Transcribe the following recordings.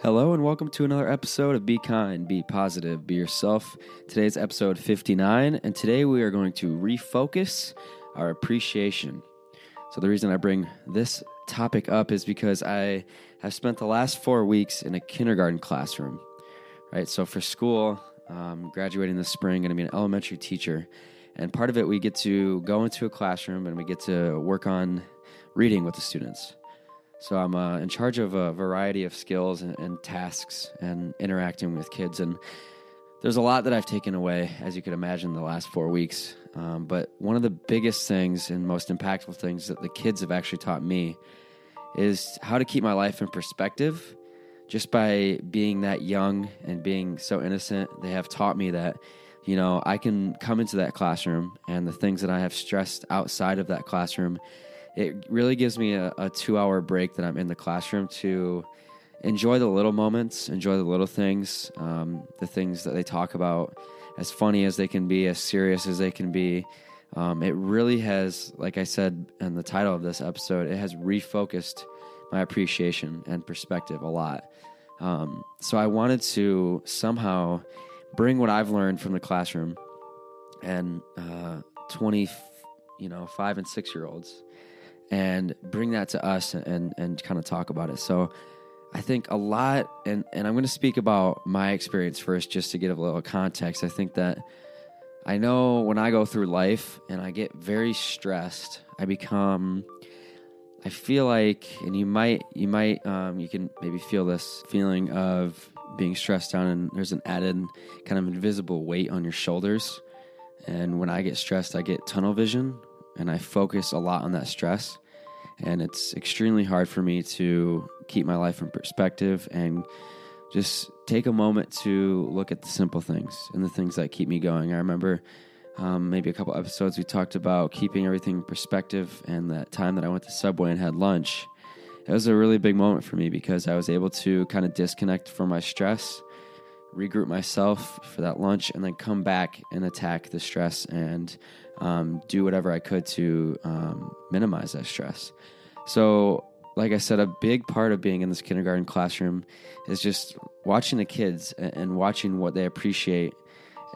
Hello and welcome to another episode of Be Kind, Be Positive, Be Yourself. Today's episode 59, and today we are going to refocus our appreciation. So, the reason I bring this topic up is because I have spent the last four weeks in a kindergarten classroom, right? So, for school, um, graduating this spring, going to be an elementary teacher. And part of it, we get to go into a classroom and we get to work on reading with the students. So I'm uh, in charge of a variety of skills and, and, tasks and interacting with kids. And there's a lot that I've taken away, as you could imagine, the last four weeks. Um, but one of the biggest things and most impactful things that the kids have actually taught me is how to keep my life in perspective. Just by being that young and being so innocent, they have taught me that, you know, I can come into that classroom and the things that I have stressed outside of that classroom it really gives me a, a two hour break that I'm in the classroom to enjoy the little moments, enjoy the little things, um, the things that they talk about, as funny as they can be, as serious as they can be. Um, it really has, like I said in the title of this episode, it has refocused my appreciation and perspective a lot. Um, so I wanted to somehow bring what I've learned from the classroom and uh, 20, you know, five and six year olds and bring that to us and and kind of talk about it. So I think a lot and and I'm going to speak about my experience first just to give a little context. I think that I know when I go through life and I get very stressed, I become I feel like and you might you might um, you can maybe feel this feeling of being stressed out and there's an added kind of invisible weight on your shoulders. And when I get stressed, I get tunnel vision, and I focus a lot on that stress. And it's extremely hard for me to keep my life in perspective and just take a moment to look at the simple things and the things that keep me going. I remember um, maybe a couple episodes we talked about keeping everything in perspective, and that time that I went to Subway and had lunch. It was a really big moment for me because I was able to kind of disconnect from my stress, regroup myself for that lunch, and then come back and attack the stress and um, do whatever I could to um, minimize that stress. So, like I said, a big part of being in this kindergarten classroom is just watching the kids and watching what they appreciate.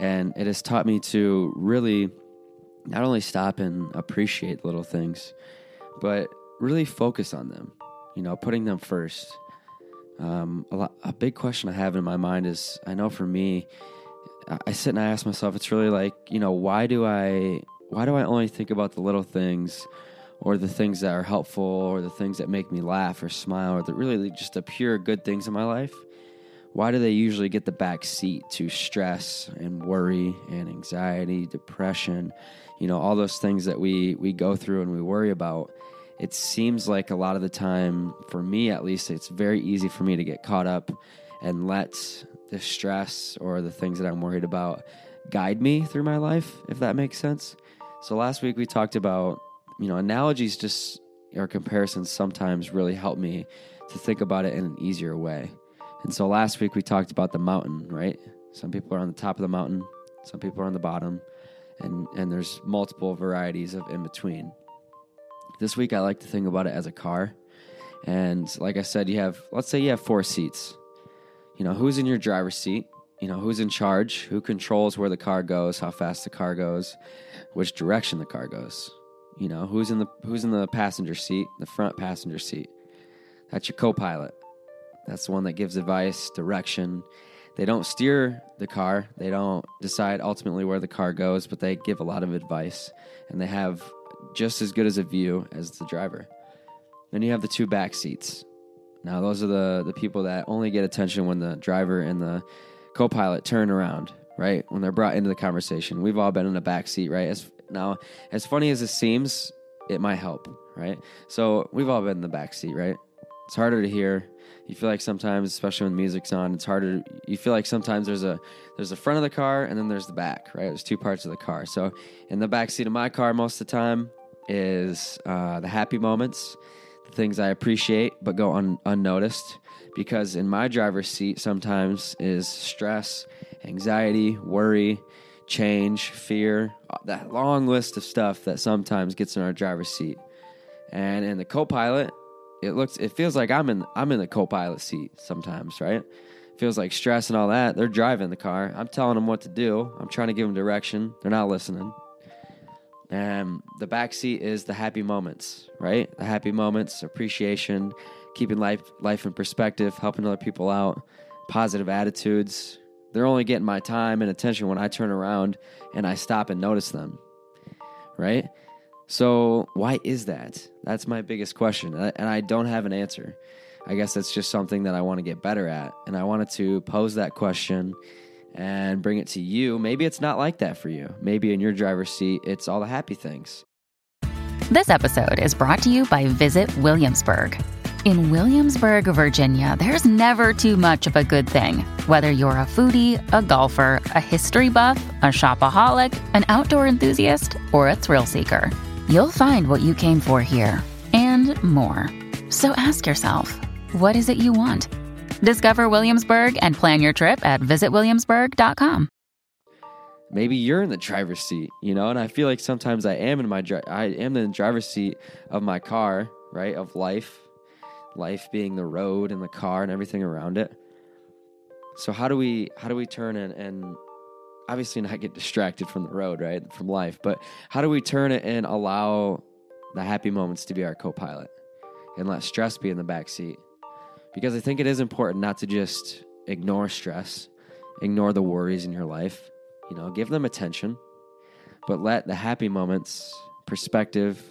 And it has taught me to really not only stop and appreciate little things, but really focus on them, you know, putting them first. Um, a, lot, a big question I have in my mind is I know for me, I sit and I ask myself, it's really like, you know, why do I why do I only think about the little things or the things that are helpful or the things that make me laugh or smile or the really just the pure good things in my life? Why do they usually get the back seat to stress and worry and anxiety, depression, you know, all those things that we we go through and we worry about? It seems like a lot of the time, for me at least, it's very easy for me to get caught up and let the stress or the things that I'm worried about guide me through my life, if that makes sense. So last week we talked about, you know, analogies just or comparisons sometimes really help me to think about it in an easier way. And so last week we talked about the mountain, right? Some people are on the top of the mountain, some people are on the bottom, and and there's multiple varieties of in between. This week I like to think about it as a car. And like I said, you have let's say you have four seats. You know, who's in your driver's seat? you know who's in charge? Who controls where the car goes how fast the car goes which direction the car goes? You know who's in the who's in the passenger seat the front passenger seat? That's your co-pilot. That's the one that gives advice direction. They don't steer the car. They don't decide ultimately where the car goes but they give a lot of advice. And they have just as good as a view as the driver then you have the two back seats now those are the the people that only get attention when the driver and the co-pilot turn around, right? When they're brought into the conversation. We've all been in a back seat, right? As now, as funny as it seems, it might help, right? So we've all been in the back seat, right? It's harder to hear. You feel like sometimes, especially when music's on, it's harder. You feel like sometimes there's a there's the front of the car and then there's the back, right? There's two parts of the car. So in the back seat of my car, most of the time is uh, the happy moments, the things I appreciate but go un- unnoticed because in my driver's seat sometimes is stress, anxiety, worry, change, fear, uh, that long list of stuff that sometimes gets in our driver's seat. And in the co pilot it looks it feels like I'm in I'm in the co-pilot seat sometimes, right? feels like stress and all that. They're driving the car. I'm telling them what to do. I'm trying to give them direction. They're not listening. And the back seat is the happy moments, right? The happy moments, appreciation, keeping life life in perspective, helping other people out, positive attitudes. They're only getting my time and attention when I turn around and I stop and notice them. Right? So, why is that? That's my biggest question. And I don't have an answer. I guess that's just something that I want to get better at. And I wanted to pose that question and bring it to you. Maybe it's not like that for you. Maybe in your driver's seat, it's all the happy things. This episode is brought to you by Visit Williamsburg. In Williamsburg, Virginia, there's never too much of a good thing. Whether you're a foodie, a golfer, a history buff, a shopaholic, an outdoor enthusiast, or a thrill seeker, you'll find what you came for here and more. So ask yourself, what is it you want? Discover Williamsburg and plan your trip at visitwilliamsburg.com. Maybe you're in the driver's seat, you know, and I feel like sometimes I am in my dri- I am in the driver's seat of my car, right? Of life, life being the road and the car and everything around it. So how do we how do we turn and and obviously not get distracted from the road, right? From life, but how do we turn it and allow the happy moments to be our co-pilot and let stress be in the back seat? because I think it is important not to just ignore stress, ignore the worries in your life. You know, give them attention, but let the happy moments, perspective,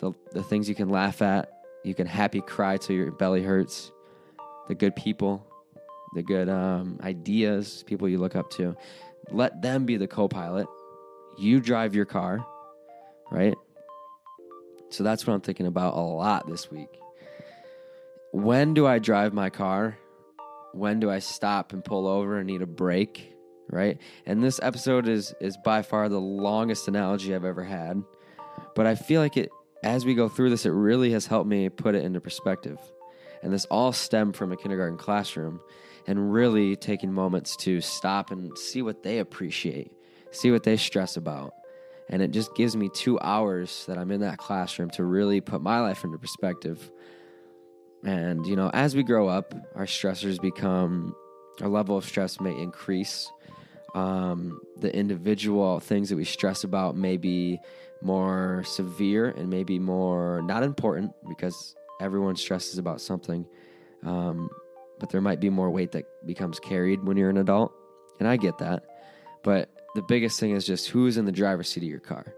the, the things you can laugh at, you can happy cry till your belly hurts, the good people, the good um, ideas, people you look up to, let them be the co pilot. You drive your car, right? So that's what I'm thinking about a lot this week when do I drive my car? When do I stop and pull over and need a break? Right? And this episode is is by far the longest analogy I've ever had. But I feel like it as we go through this, it really has helped me put it into perspective. And this all stemmed from a kindergarten classroom and really taking moments to stop and see what they appreciate, see what they stress about. And it just gives me two hours that I'm in that classroom to really put my life into perspective and, you know, as we grow up, our stressors become, our level of stress may increase. Um, the individual things that we stress about may be more severe and maybe more not important because everyone stresses about something. Um, but there might be more weight that becomes carried when you're an adult. And I get that. But the biggest thing is just who's in the driver's seat of your car.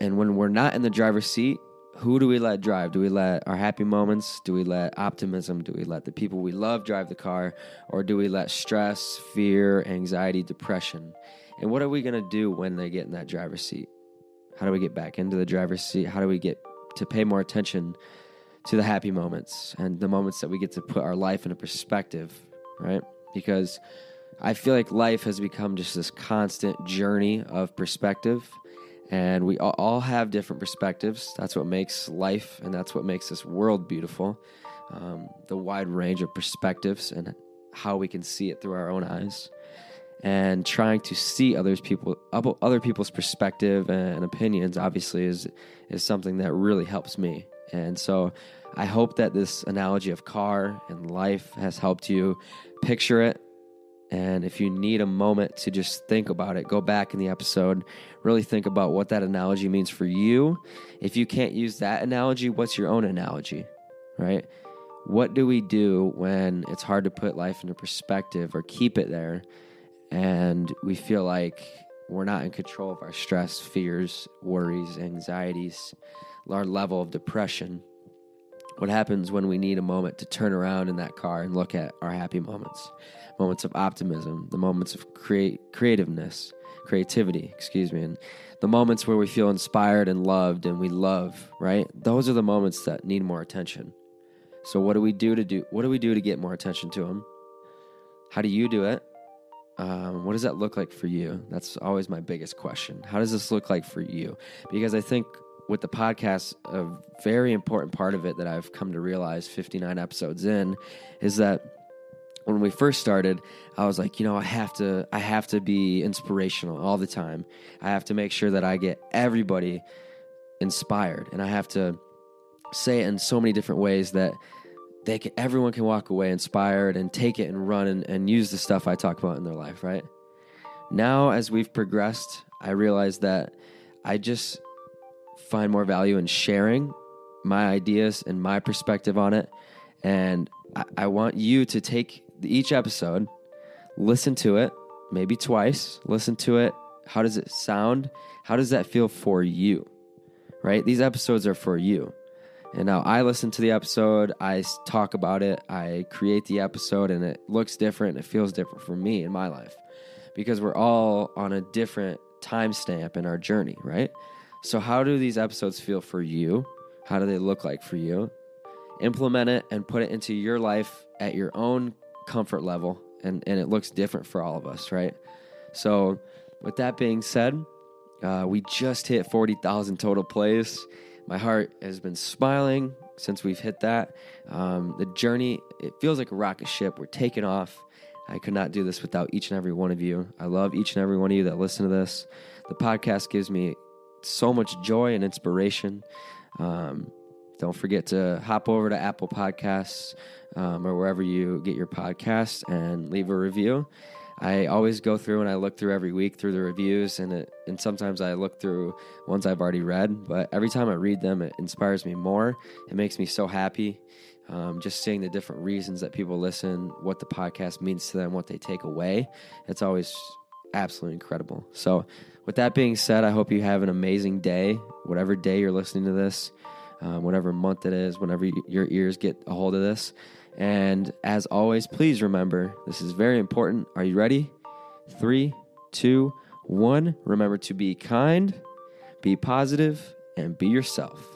And when we're not in the driver's seat, who do we let drive? Do we let our happy moments? Do we let optimism? Do we let the people we love drive the car? Or do we let stress, fear, anxiety, depression? And what are we going to do when they get in that driver's seat? How do we get back into the driver's seat? How do we get to pay more attention to the happy moments and the moments that we get to put our life into perspective, right? Because I feel like life has become just this constant journey of perspective and we all have different perspectives. That's what makes life and that's what makes this world beautiful. Um, the wide range of perspectives and how we can see it through our own eyes. And trying to see others people other people's perspective and opinions obviously is is something that really helps me. And so I hope that this analogy of car and life has helped you picture it and if you need a moment to just think about it, go back in the episode, really think about what that analogy means for you. If you can't use that analogy, what's your own analogy, right? What do we do when it's hard to put life into perspective or keep it there and we feel like we're not in control of our stress, fears, worries, anxieties, our level of depression? What happens when we need a moment to turn around in that car and look at our happy moments? moments of optimism, the moments of create creativeness, creativity, excuse me, and the moments where we feel inspired and loved and we love, right? Those are the moments that need more attention. So what do we do to do what do we do to get more attention to them? How do you do it? Um, what does that look like for you? That's always my biggest question. How does this look like for you? Because I think with the podcast, a very important part of it that I've come to realize 59 episodes in is that when we first started, I was like, you know, I have to I have to be inspirational all the time. I have to make sure that I get everybody inspired and I have to say it in so many different ways that they can, everyone can walk away inspired and take it and run and, and use the stuff I talk about in their life, right? Now, as we've progressed, I realize that I just find more value in sharing my ideas and my perspective on it. And I, I want you to take each episode, listen to it, maybe twice, listen to it. How does it sound? How does that feel for you? Right? These episodes are for you. And now I listen to the episode, I talk about it, I create the episode, and it looks different, it feels different for me in my life because we're all on a different timestamp in our journey, right? So, how do these episodes feel for you? How do they look like for you? Implement it and put it into your life at your own comfort level, and, and it looks different for all of us, right? So, with that being said, uh, we just hit 40,000 total plays. My heart has been smiling since we've hit that. Um, the journey, it feels like a rocket ship. We're taking off. I could not do this without each and every one of you. I love each and every one of you that listen to this. The podcast gives me so much joy and inspiration. Um, don't forget to hop over to Apple Podcasts um, or wherever you get your podcasts and leave a review. I always go through and I look through every week through the reviews, and it, and sometimes I look through ones I've already read. But every time I read them, it inspires me more. It makes me so happy. Um, just seeing the different reasons that people listen, what the podcast means to them, what they take away. It's always absolutely incredible. So, with that being said, I hope you have an amazing day, whatever day you're listening to this, um, whatever month it is, whenever you, your ears get a hold of this. And as always, please remember this is very important. Are you ready? Three, two, one. Remember to be kind, be positive, and be yourself.